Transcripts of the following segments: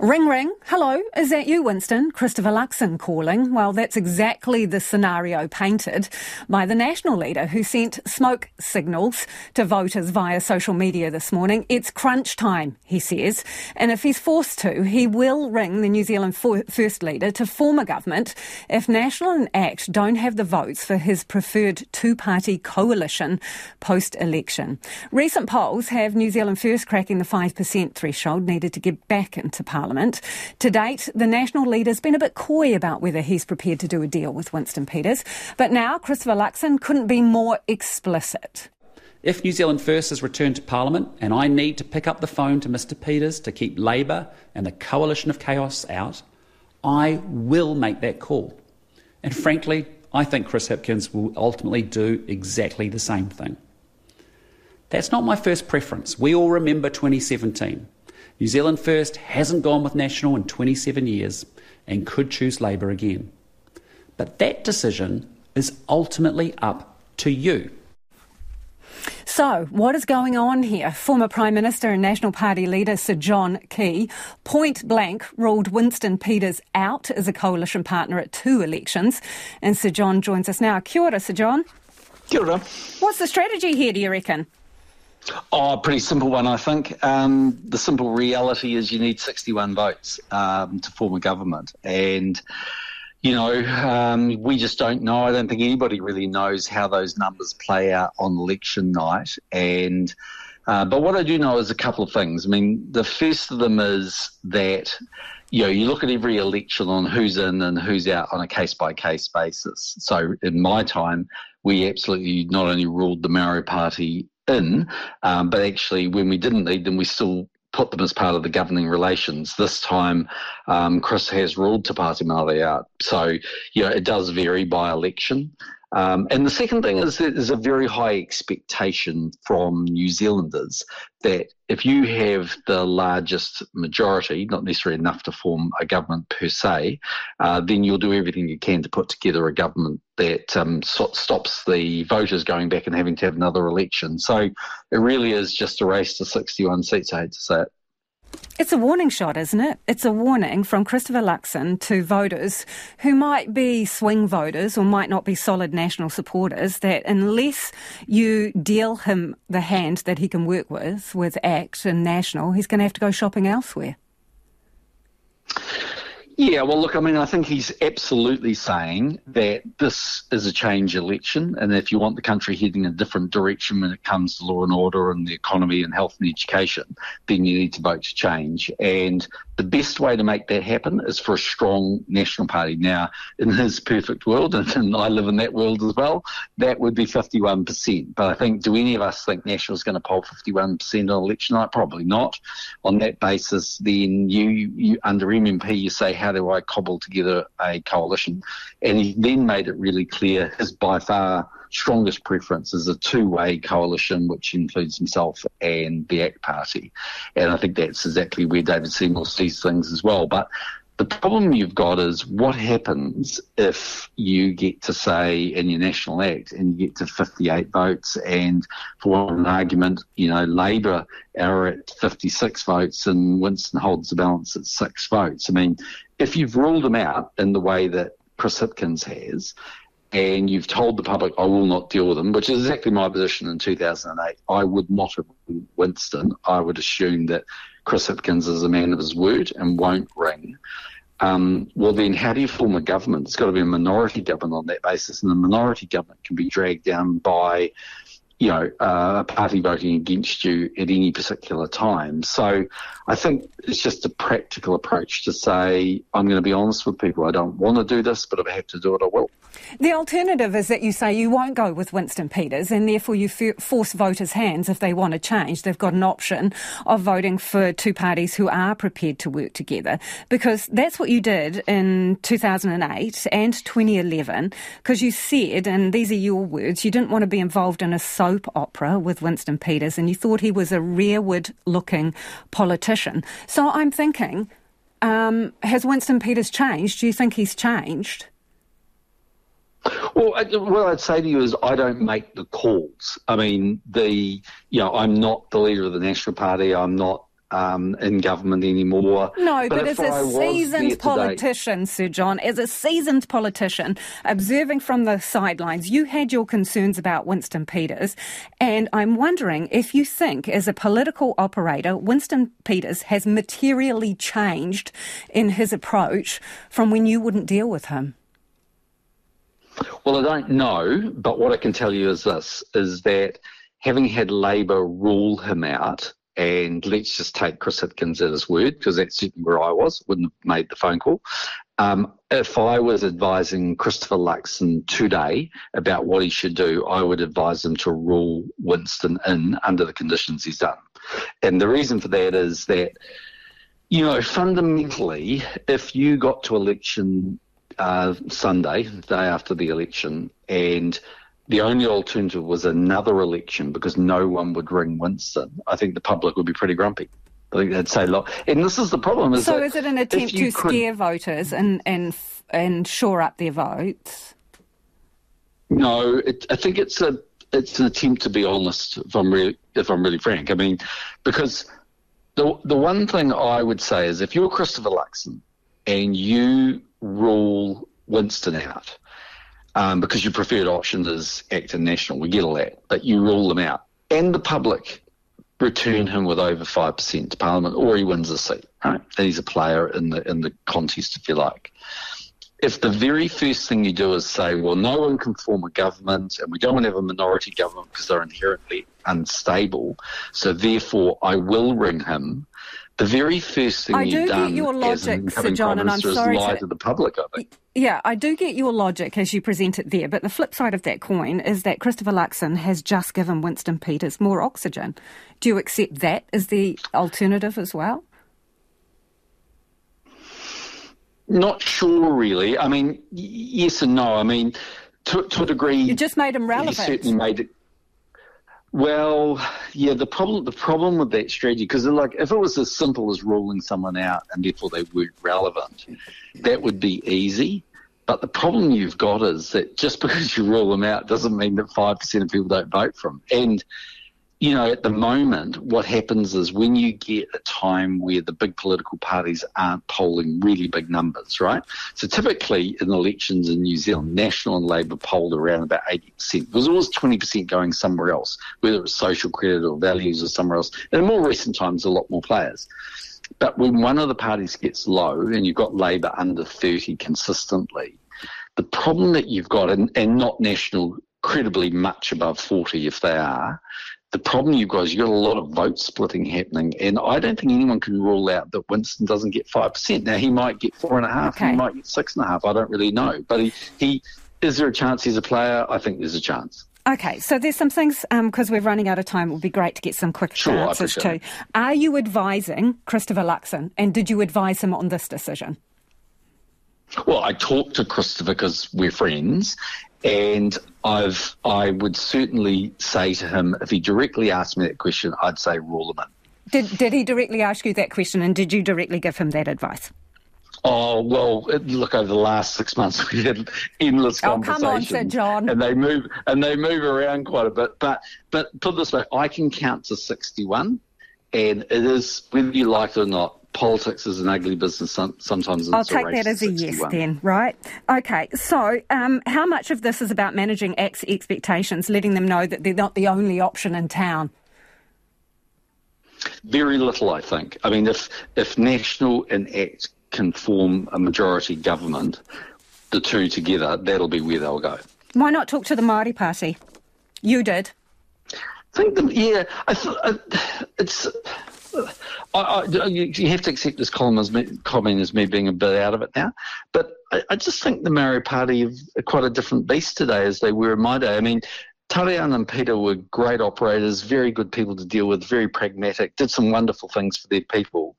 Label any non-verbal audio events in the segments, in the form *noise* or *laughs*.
Ring ring. Hello, is that you, Winston? Christopher Luxon calling. Well, that's exactly the scenario painted by the national leader who sent smoke signals to voters via social media this morning. It's crunch time, he says. And if he's forced to, he will ring the New Zealand First Leader to form a government if National and ACT don't have the votes for his preferred two-party coalition post-election. Recent polls have New Zealand First cracking the 5% threshold needed to get back into Parliament. Parliament. To date, the National leader's been a bit coy about whether he's prepared to do a deal with Winston Peters. But now Christopher Luxon couldn't be more explicit. If New Zealand First is returned to Parliament and I need to pick up the phone to Mr Peters to keep Labour and the coalition of chaos out, I will make that call. And frankly, I think Chris Hipkins will ultimately do exactly the same thing. That's not my first preference. We all remember 2017. New Zealand First hasn't gone with National in 27 years and could choose Labour again. But that decision is ultimately up to you. So, what is going on here? Former Prime Minister and National Party leader Sir John Key point blank ruled Winston Peters out as a coalition partner at two elections. And Sir John joins us now. Kia ora, Sir John. Kia ora. What's the strategy here, do you reckon? Oh, pretty simple one, I think. Um, the simple reality is you need 61 votes um, to form a government. And, you know, um, we just don't know. I don't think anybody really knows how those numbers play out on election night. And, uh, but what I do know is a couple of things. I mean, the first of them is that, you know, you look at every election on who's in and who's out on a case by case basis. So in my time, we absolutely not only ruled the Maori Party in, um, but actually, when we didn't need them, we still put them as part of the governing relations. This time, um, Chris has ruled Te Pāti Māori out. So, you know, it does vary by election. Um, and the second thing is there's a very high expectation from New Zealanders that if you have the largest majority, not necessarily enough to form a government per se, uh, then you'll do everything you can to put together a government that um, so- stops the voters going back and having to have another election. So it really is just a race to 61 seats, I hate to say it. It's a warning shot, isn't it? It's a warning from Christopher Luxon to voters who might be swing voters or might not be solid national supporters that unless you deal him the hand that he can work with, with ACT and National, he's going to have to go shopping elsewhere. Yeah, well, look, I mean, I think he's absolutely saying that this is a change election, and if you want the country heading in a different direction when it comes to law and order and the economy and health and education, then you need to vote to change. And the best way to make that happen is for a strong national party. Now, in his perfect world, *laughs* and I live in that world as well, that would be 51%. But I think, do any of us think National's going to poll 51% on election night? Probably not. On that basis, then you, you under MMP, you say, how do I cobble together a coalition? And he then made it really clear his by far strongest preference is a two-way coalition, which includes himself and the ACT Party. And I think that's exactly where David Seymour sees things as well. But the problem you've got is what happens if you get to say in your national act and you get to 58 votes and for an argument, you know, Labour are at 56 votes and Winston holds the balance at six votes. I mean, if you've ruled them out in the way that Chris Hipkins has, and you've told the public, I will not deal with them, which is exactly my position in 2008. I would not have Winston. I would assume that Chris Hipkins is a man of his word and won't ring. Um, well, then how do you form a government? It's got to be a minority government on that basis, and the minority government can be dragged down by you know, uh, a party voting against you at any particular time. So I think it's just a practical approach to say, I'm going to be honest with people. I don't want to do this, but if I have to do it, I will. The alternative is that you say you won't go with Winston Peters and therefore you force voters' hands if they want to change. They've got an option of voting for two parties who are prepared to work together because that's what you did in 2008 and 2011 because you said, and these are your words, you didn't want to be involved in a soap opera with Winston Peters and you thought he was a rearward looking politician. So I'm thinking, um, has Winston Peters changed? Do you think he's changed? Well, what I'd say to you is I don't make the calls. I mean, the you know I'm not the leader of the National Party. I'm not um, in government anymore. No, but, but as a seasoned politician, Sir John, as a seasoned politician, observing from the sidelines, you had your concerns about Winston Peters, and I'm wondering if you think, as a political operator, Winston Peters has materially changed in his approach from when you wouldn't deal with him. Well, I don't know, but what I can tell you is this: is that having had Labour rule him out and let's just take Chris Hipkins at his word, because that's certainly where I was, wouldn't have made the phone call. Um, if I was advising Christopher Luxon today about what he should do, I would advise him to rule Winston in under the conditions he's done. And the reason for that is that, you know, fundamentally, if you got to election uh, Sunday, the day after the election, and the only alternative was another election because no one would ring Winston, I think the public would be pretty grumpy. I think they'd say, "Look," and this is the problem. Is so, is it an attempt to could, scare voters and and and shore up their votes? No, it, I think it's a it's an attempt to be honest. If I'm really if I'm really frank, I mean, because the the one thing I would say is if you're Christopher Luxon and you rule Winston out, um, because your preferred option is ACT and National. We get all that, but you rule them out. And the public return him with over 5% to Parliament or he wins a seat, right? And he's a player in the, in the contest, if you like. If the very first thing you do is say, well, no one can form a government and we don't want to have a minority government because they're inherently unstable, so therefore I will ring him the very first thing I do get done your logic, Sir John, and I'm sorry lie to, to the public. I think. Yeah, I do get your logic as you present it there, but the flip side of that coin is that Christopher Luxon has just given Winston Peters more oxygen. Do you accept that as the alternative as well? Not sure, really. I mean, yes and no. I mean, to, to a degree, you just made him relevant. He certainly made it. Well, yeah, the problem the problem with that strategy because like if it was as simple as ruling someone out and therefore they weren't relevant, that would be easy. But the problem you've got is that just *laughs* because you rule them out doesn't mean that five percent of people don't vote for them. And you know, at the moment, what happens is when you get a time where the big political parties aren't polling really big numbers, right? So typically in elections in New Zealand, National and Labour polled around about 80%. There was always 20% going somewhere else, whether it was social credit or values or somewhere else. And in more recent times, a lot more players. But when one of the parties gets low and you've got Labour under 30 consistently, the problem that you've got, and, and not National credibly much above 40 if they are, the problem you've got is you've got a lot of vote splitting happening, and I don't think anyone can rule out that Winston doesn't get five percent. Now he might get four and a half, okay. he might get six and a half. I don't really know, but he, he is there a chance he's a player? I think there's a chance. Okay, so there's some things because um, we're running out of time. It would be great to get some quick sure, answers too. Are you advising Christopher Luxon, and did you advise him on this decision? Well, I talked to Christopher because we're friends, and I've I would certainly say to him if he directly asked me that question, I'd say rule him in. Did did he directly ask you that question, and did you directly give him that advice? Oh well, look over the last six months *laughs* we've had endless oh, conversations. come on, Sir John. And they move and they move around quite a bit. But but put it this way, I can count to sixty-one, and it is whether you like it or not, politics is an ugly business sometimes. I'll take that as a yes then, right? Okay, so um, how much of this is about managing ACT's expectations, letting them know that they're not the only option in town? Very little, I think. I mean, if if National and ACT can form a majority government, the two together, that'll be where they'll go. Why not talk to the Māori Party? You did. I think, the, yeah, I th- I, it's I, I, you have to accept this comment as, me, comment as me being a bit out of it now, but I, I just think the Maori Party are quite a different beast today as they were in my day. I mean, Tariana and Peter were great operators, very good people to deal with, very pragmatic, did some wonderful things for their people.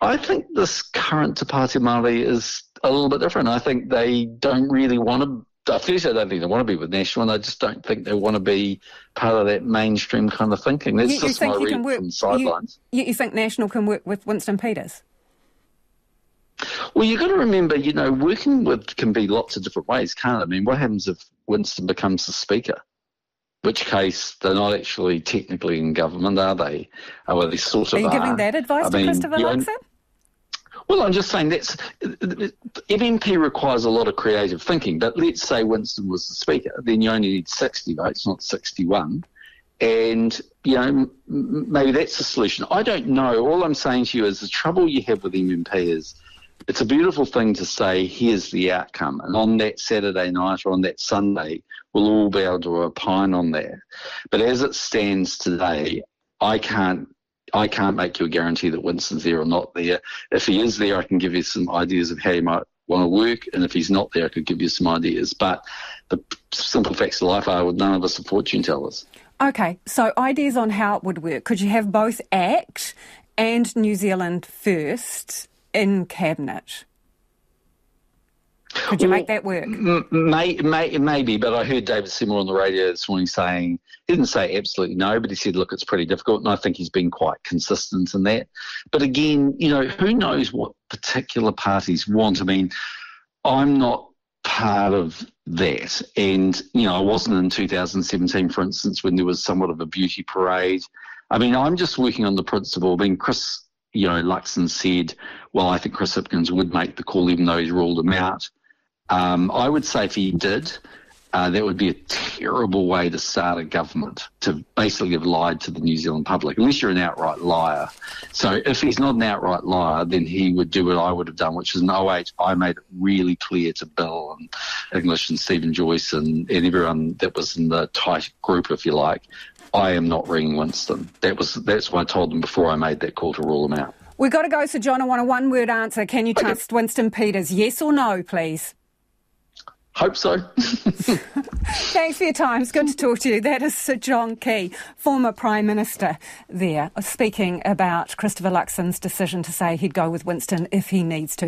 I think this current Te Pāti Māori is a little bit different. I think they don't really want to firstly, I don't think they want to be with National, and I just don't think they want to be part of that mainstream kind of thinking. That's you, just you my read work, from sidelines. You, you think National can work with Winston Peters? Well, you've got to remember, you know, working with can be lots of different ways, can't it? I mean, what happens if Winston becomes the speaker? which case they're not actually technically in government, are they? Oh, well, they sort of are. you giving that advice I to mean, Christopher Luxon? Well, I'm just saying that's MMP requires a lot of creative thinking. But let's say Winston was the speaker, then you only need 60 votes, not 61. And, you know, maybe that's the solution. I don't know. All I'm saying to you is the trouble you have with MMP is it's a beautiful thing to say, here's the outcome. And on that Saturday night or on that Sunday, we'll all be able to opine on that. But as it stands today, I can't I can't make you a guarantee that Winston's there or not there. If he is there, I can give you some ideas of how you might want to work, and if he's not there, I could give you some ideas. But the simple facts of life are none of us are fortune tellers. Okay, so ideas on how it would work. Could you have both ACT and New Zealand First in cabinet? Could you well, make that work? May, may, maybe, but I heard David Seymour on the radio this morning saying, he didn't say absolutely no, but he said, look, it's pretty difficult. And I think he's been quite consistent in that. But again, you know, who knows what particular parties want? I mean, I'm not part of that. And, you know, I wasn't in 2017, for instance, when there was somewhat of a beauty parade. I mean, I'm just working on the principle. I mean, Chris, you know, Luxon said, well, I think Chris Hipkins would make the call even though he's ruled him out. Um, I would say if he did, uh, that would be a terrible way to start a government to basically have lied to the New Zealand public, unless you're an outright liar. So if he's not an outright liar, then he would do what I would have done, which is in 08, I made it really clear to Bill and English and Stephen Joyce and, and everyone that was in the tight group, if you like, I am not ringing Winston. That was that's what I told them before I made that call to rule him out. We've got to go, Sir John, I want a one word answer. Can you trust okay. Winston Peters? Yes or no, please? Hope so. *laughs* Thanks for your time. It's good to talk to you. That is Sir John Key, former Prime Minister, there, speaking about Christopher Luxon's decision to say he'd go with Winston if he needs to.